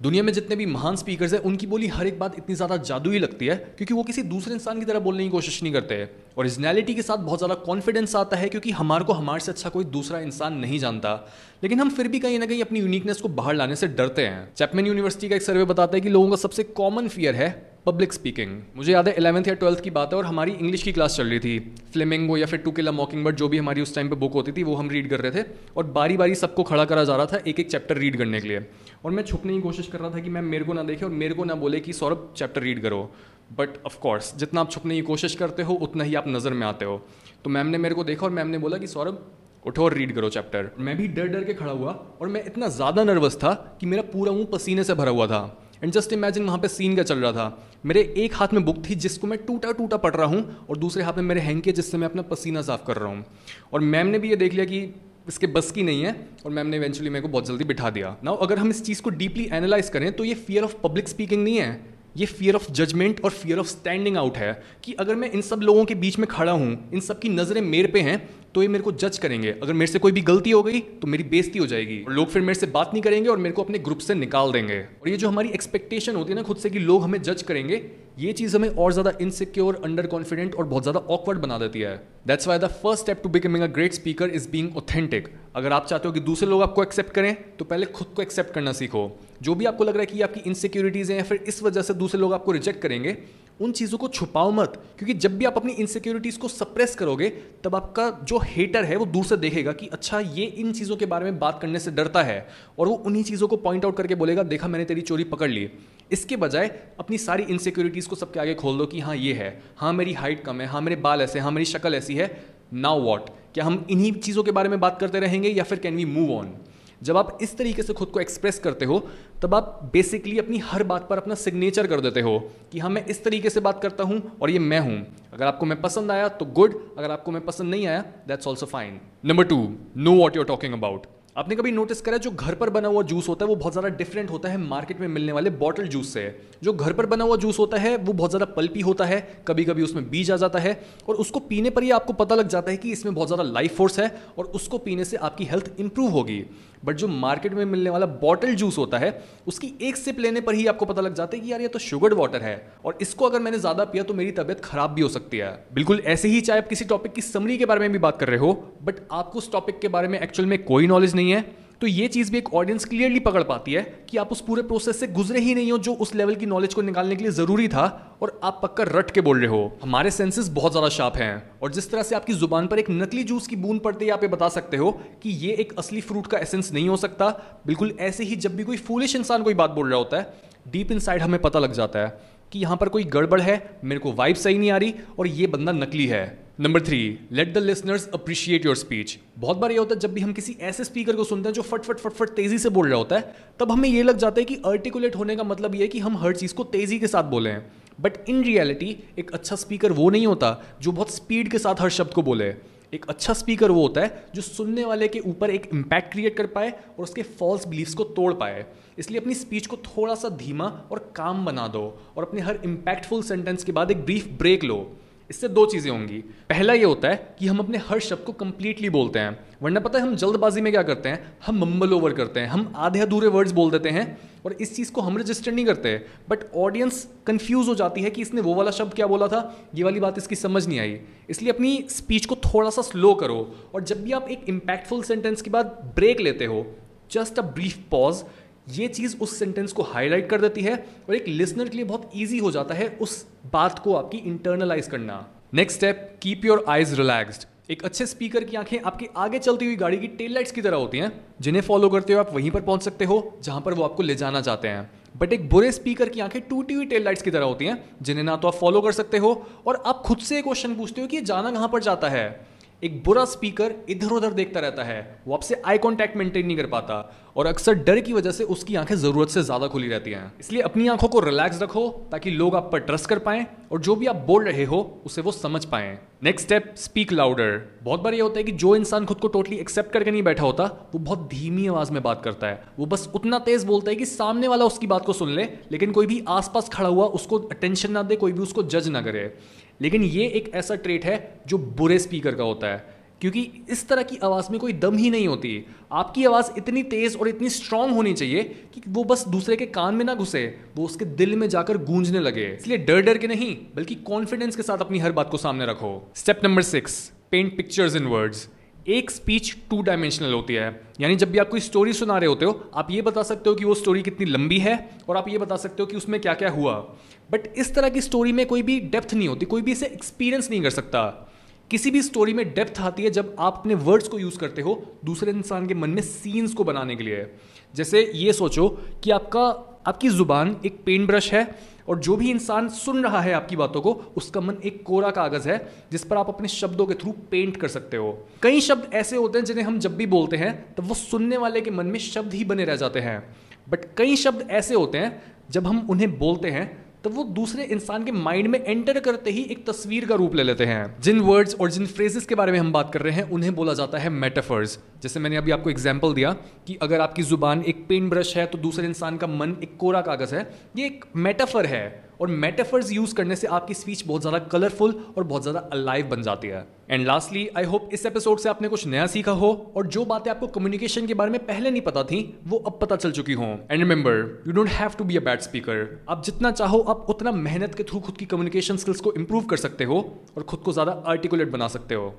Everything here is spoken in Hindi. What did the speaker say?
दुनिया में जितने भी महान स्पीकर्स हैं, उनकी बोली हर एक बात इतनी ज़्यादा जादुई लगती है, क्योंकि वो किसी दूसरे इंसान की तरह बोलने की कोशिश नहीं करते ओरिजिनलिटी के साथ बहुत ज़्यादा कॉन्फिडेंस आता है, क्योंकि हमारे को हमारे से अच्छा कोई दूसरा इंसान नहीं जानता। लेकिन हम फिर भी कहीं ना कहीं अपनी यूनिकनेस को बाहर लाने से डरते हैं। चैपमैन यूनिवर्सिटी का एक सर्वे बताता है कि लोगों का सबसे कॉमन फियर है पब्लिक स्पीकिंग मुझे याद है इलेवंथ या ट्वेल्थ की बात है और हमारी इंग्लिश की क्लास चल रही थी। फ्लेमिंगो या फिर टू किला मॉकिंग बर्ड जो भी हमारी उस टाइम पे बुक होती थी, वो हम रीड कर रहे थे। और बारी बारी सबको खड़ा करा जा रहा था एक एक चैप्टर रीड करने के लिए। और मैं छुपने की कोशिश कर रहा था कि मैम मेरे को ना देखे और मेरे को ना बोले कि सौरभ चैप्टर रीड करो। बट ऑफकोर्स जितना आप छुपने की कोशिश करते हो, उतना ही आप नज़र में आते हो। तो मैम ने मेरे को देखा और मैम ने बोला कि सौरभ, उठो और रीड करो चैप्टर मैं भी डर डर के खड़ा हुआ और मैं इतना ज़्यादा नर्वस था कि मेरा पूरा मुँह पसीने से भरा हुआ था। एंड जस्ट इमेजिन वहाँ पे सीन का चल रहा था। मेरे एक हाथ में बुक थी जिसको मैं टूटा टूटा पढ़ रहा हूँ और दूसरे हाथ में मेरे हैंके जिससे मैं अपना पसीना साफ़ कर रहा हूँ। और मैम ने भी ये देख लिया कि इसके बस की नहीं है और मैम ने इवेंचुअली मेरे को बहुत जल्दी बिठा दिया। नाउ अगर हम इस चीज़ को डीपली एनालाइज करें तो ये फियर ऑफ़ पब्लिक स्पीकिंग नहीं है। ये फियर ऑफ़ जजमेंट और फियर ऑफ़ स्टैंडिंग आउट है कि अगर मैं इन सब लोगों के बीच में खड़ा हूँ, इन सब की नज़रें मेरे पे हैं तो ये मेरे को जज करेंगे। अगर मेरे से कोई भी गलती हो गई तो मेरी बेइज्जती हो जाएगी। और लोग फिर मेरे से बात नहीं करेंगे और मेरे को अपने ग्रुप से निकाल देंगे। और ये जो हमारी एक्सपेक्टेशन होती है ना खुद से कि लोग हमें जज करेंगे ये चीज़ हमें और ज़्यादा इनसिक्योर अंडर कॉन्फिडेंट और बहुत ज़्यादा ऑकवर्ड बना देती है। That's why the first step to becoming a great speaker is being authentic अगर आप चाहते हो कि दूसरे लोग आपको एक्सेप्ट करें तो पहले खुद को एक्सेप्ट करना सीखो। जो भी आपको लग रहा है कि आपकी इनसिक्योरिटीज़ हैं या फिर इस वजह से दूसरे लोग आपको रिजेक्ट करेंगे उन चीज़ों को छुपाओ मत। क्योंकि जब भी आप अपनी इनसिक्योरिटीज़ को सप्रेस करोगे, तब आपका जो हेटर है वो दूर से देखेगा कि अच्छा ये इन चीज़ों के बारे में बात करने से डरता है और वो उन्हीं चीज़ों को पॉइंट आउट करके बोलेगा, देखा, मैंने तेरी चोरी पकड़ ली। इसके बजाय अपनी सारी इनसिक्योरिटीज़ को सबके आगे खोल दो कि हाँ ये है। हाँ मेरी हाइट कम है। हाँ मेरे बाल ऐसे हाँ। मेरी शक्ल ऐसी है। नाउ वॉट क्या हम इन्हीं चीज़ों के बारे में बात करते रहेंगे या फिर कैन वी मूव ऑन जब आप इस तरीके से खुद को एक्सप्रेस करते हो, तब आप बेसिकली अपनी हर बात पर अपना सिग्नेचर कर देते हो कि हाँ मैं इस तरीके से बात करता हूँ और ये मैं हूँ। अगर आपको मैं पसंद आया तो गुड अगर आपको मैं पसंद नहीं आया that's also fine number two know what you're talking about आपने कभी नोटिस करा जो घर पर बना हुआ जूस होता है, वो बहुत ज़्यादा डिफरेंट होता है मार्केट में मिलने वाले बॉटल जूस से? जो घर पर बना हुआ जूस होता है, वो बहुत ज़्यादा पल्पी होता है कभी कभी उसमें बीज आ जाता है और उसको पीने पर ही आपको पता लग जाता है कि इसमें बहुत ज़्यादा लाइफ फोर्स है और उसको पीने से आपकी हेल्थ इंप्रूव होगी। बट जो मार्केट में मिलने वाला बॉटल जूस होता है, उसकी एक सिप लेने पर ही आपको पता लग जाता है कि यार ये तो शुगर वाटर है और इसको अगर मैंने ज़्यादा पिया तो मेरी तबियत खराब भी हो सकती है। बिल्कुल ऐसे ही चाहे आप किसी टॉपिक की समरी के बारे में भी बात कर रहे हो बट आपको उस टॉपिक के बारे में एक्चुअल में कोई नॉलेज नहीं है तो ये चीज़ भी एक ऑडियंस क्लियरली पकड़ पाती है कि आप उस पूरे प्रोसेस से गुजरे ही नहीं हो जो उस लेवल की नॉलेज को निकालने के लिए ज़रूरी था और आप पक्का रट के बोल रहे हो। हमारे सेंसेस बहुत ज़्यादा शार्प हैं और जिस तरह से आपकी ज़ुबान पर एक नकली जूस की बूंद पड़ते ही, आप ये बता सकते हो कि ये एक असली फ्रूट का एसेंस नहीं हो सकता। बिल्कुल ऐसे ही जब भी कोई फूलिश इंसान कोई बात बोल रहा होता है डीप इन हमें पता लग जाता है कि यहाँ पर कोई गड़बड़ है, मेरे को वाइब सही नहीं आ रही और ये बंदा नकली है। Number three let the listeners appreciate your speech बहुत बार ये होता है, जब भी हम किसी ऐसे स्पीकर को सुनते हैं जो फट फट फट फट तेज़ी से बोल रहा होता है, तब हमें ये लग जाता है कि आर्टिकुलेट होने का मतलब ये है कि हम हर चीज़ को तेज़ी के साथ बोले हैं। बट इन रियलिटी एक अच्छा स्पीकर वो नहीं होता जो बहुत स्पीड के साथ हर शब्द को बोले। एक अच्छा स्पीकर वो होता है जो सुनने वाले के ऊपर एक इम्पैक्ट क्रिएट कर पाए और उसके फॉल्स बिलीव्स को तोड़ पाए। इसलिए अपनी स्पीच को थोड़ा सा धीमा और काम बना दो और अपने हर इम्पैक्टफुल सेंटेंस के बाद एक ब्रीफ ब्रेक लो। इससे दो चीज़ें होंगी। पहला ये होता है कि हम अपने हर शब्द को कंप्लीटली बोलते हैं, वरना पता है हम जल्दबाजी में क्या करते हैं? हम मम्बल ओवर करते हैं, हम आधे अधूरे वर्ड्स बोल देते हैं और इस चीज़ को हम रजिस्टर नहीं करते। बट ऑडियंस कन्फ्यूज़ हो जाती है कि इसने वो वाला शब्द क्या बोला था? ये वाली बात इसकी समझ नहीं आई। इसलिए अपनी स्पीच को थोड़ा सा स्लो करो और जब भी आप एक इम्पैक्टफुल सेंटेंस के बाद ब्रेक लेते हो जस्ट अ ब्रीफ पॉज ये चीज़ उस सेंटेंस को हाईलाइट कर देती है और एक लिसनर के लिए बहुत ईजी हो जाता है उस बात को आपकी इंटरनलाइज करना। Next step keep your eyes relaxed एक अच्छे स्पीकर की आँखें आपके आगे चलती हुई गाड़ी की टेल लाइट्स की तरह होती हैं, जिन्हें फॉलो करते हो आप वहीं पर पहुँच सकते हो, जहाँ पर वो आपको ले जाना चाहते हैं। बट एक बुरे स्पीकर की आँखें टूटी हुई टेल लाइट्स की तरह होती हैं, जिन्हें ना तो आप फॉलो कर सकते हो और आप खुद से क्वेश्चन पूछते हो कि ये जाना कहाँ पर जाता है? एक बुरा स्पीकर इधर उधर देखता रहता है। वो आपसे आई कांटेक्ट मेंटेन नहीं कर पाता और अक्सर डर की वजह से उसकी आँखें ज़रूरत से ज़्यादा खुली रहती हैं। इसलिए अपनी आँखों को रिलैक्स रखो ताकि लोग आप पर ट्रस्ट कर पाएँ और जो भी आप बोल रहे हो, उसे वो समझ पाएँ। नेक्स्ट स्टेप स्पीक लाउडर बहुत बार ये होता है कि जो इंसान खुद को टोटली एक्सेप्ट करके नहीं बैठा होता, वो बहुत धीमी आवाज़ में बात करता है। वो बस उतना तेज़ बोलता है कि सामने वाला उसकी बात को सुन ले, लेकिन कोई भी आसपास खड़ा हुआ उसको अटेंशन ना दे, कोई भी उसको जज ना करे। लेकिन ये एक ऐसा ट्रेट है जो बुरे स्पीकर का होता है। क्योंकि इस तरह की आवाज़ में कोई दम ही नहीं होती। आपकी आवाज़ इतनी तेज़ और इतनी स्ट्रांग होनी चाहिए कि वो बस दूसरे के कान में ना घुसे, वो उसके दिल में जाकर गूंजने लगे। इसलिए डर डर के नहीं, बल्कि कॉन्फिडेंस के साथ अपनी हर बात को सामने रखो। Step number six paint pictures in words एक स्पीच टू डायमेंशनल होती है। यानी जब भी आप कोई स्टोरी सुना रहे होते हो, आप ये बता सकते हो कि वो स्टोरी कितनी लंबी है और आप ये बता सकते हो कि उसमें क्या क्या हुआ। बट इस तरह की स्टोरी में कोई भी डेप्थ नहीं होती, कोई भी इसे एक्सपीरियंस नहीं कर सकता। किसी भी स्टोरी में डेप्थ आती है जब आप अपने वर्ड्स को यूज़ करते हो दूसरे इंसान के मन में सीन्स को बनाने के लिए। जैसे ये सोचो कि आपका, आपकी ज़ुबान एक पेंट ब्रश है और जो भी इंसान सुन रहा है आपकी बातों को, उसका मन एक कोरा कागज़ है, जिस पर आप अपने शब्दों के थ्रू पेंट कर सकते हो। कई शब्द ऐसे होते हैं जिन्हें हम जब भी बोलते हैं, तब वो सुनने वाले के मन में शब्द ही बने रह जाते हैं। बट कई शब्द ऐसे होते हैं, जब हम उन्हें बोलते हैं तो वो दूसरे इंसान के माइंड में एंटर करते ही एक तस्वीर का रूप ले लेते हैं। जिन वर्ड्स और जिन फ्रेजेस के बारे में हम बात कर रहे हैं, उन्हें बोला जाता है मेटाफर्स जैसे मैंने अभी आपको एग्ज़ाम्पल दिया कि अगर आपकी ज़ुबान एक पेन ब्रश है तो दूसरे इंसान का मन एक कोरा कागज़ है, ये एक मेटाफर है और मेटाफर्स यूज़ करने से आपकी स्पीच बहुत ज़्यादा कलरफुल और बहुत ज़्यादा अलाइव बन जाती है। एंड लास्टली आई होप इस एपिसोड से आपने कुछ नया सीखा हो और जो बातें आपको कम्युनिकेशन के बारे में पहले नहीं पता थी, वो अब पता चल चुकी हों। And remember you don't have to be a bad speaker आप जितना चाहो, आप उतना मेहनत के थ्रू खुद की कम्युनिकेशन स्किल्स को इंप्रूव कर सकते हो और खुद को ज़्यादा आर्टिकुलेट बना सकते हो।